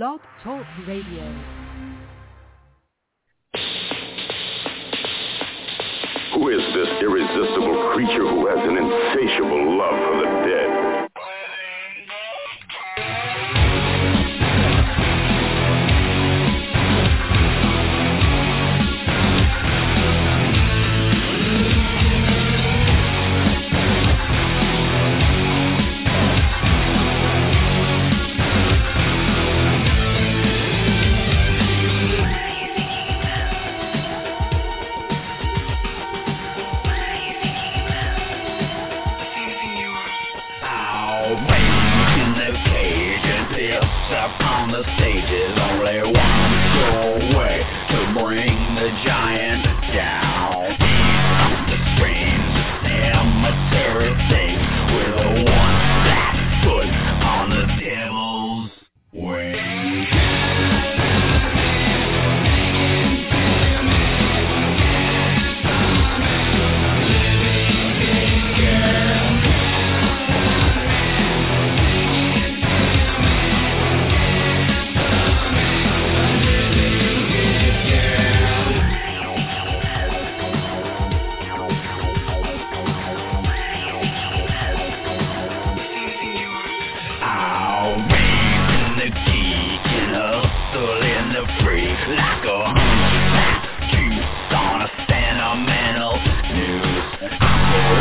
Blog Talk Radio. Who is this irresistible creature who has an insatiable love for the dead? Up on the stages. Only one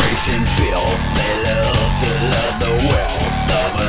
Operation Phil, they love to love the wealth of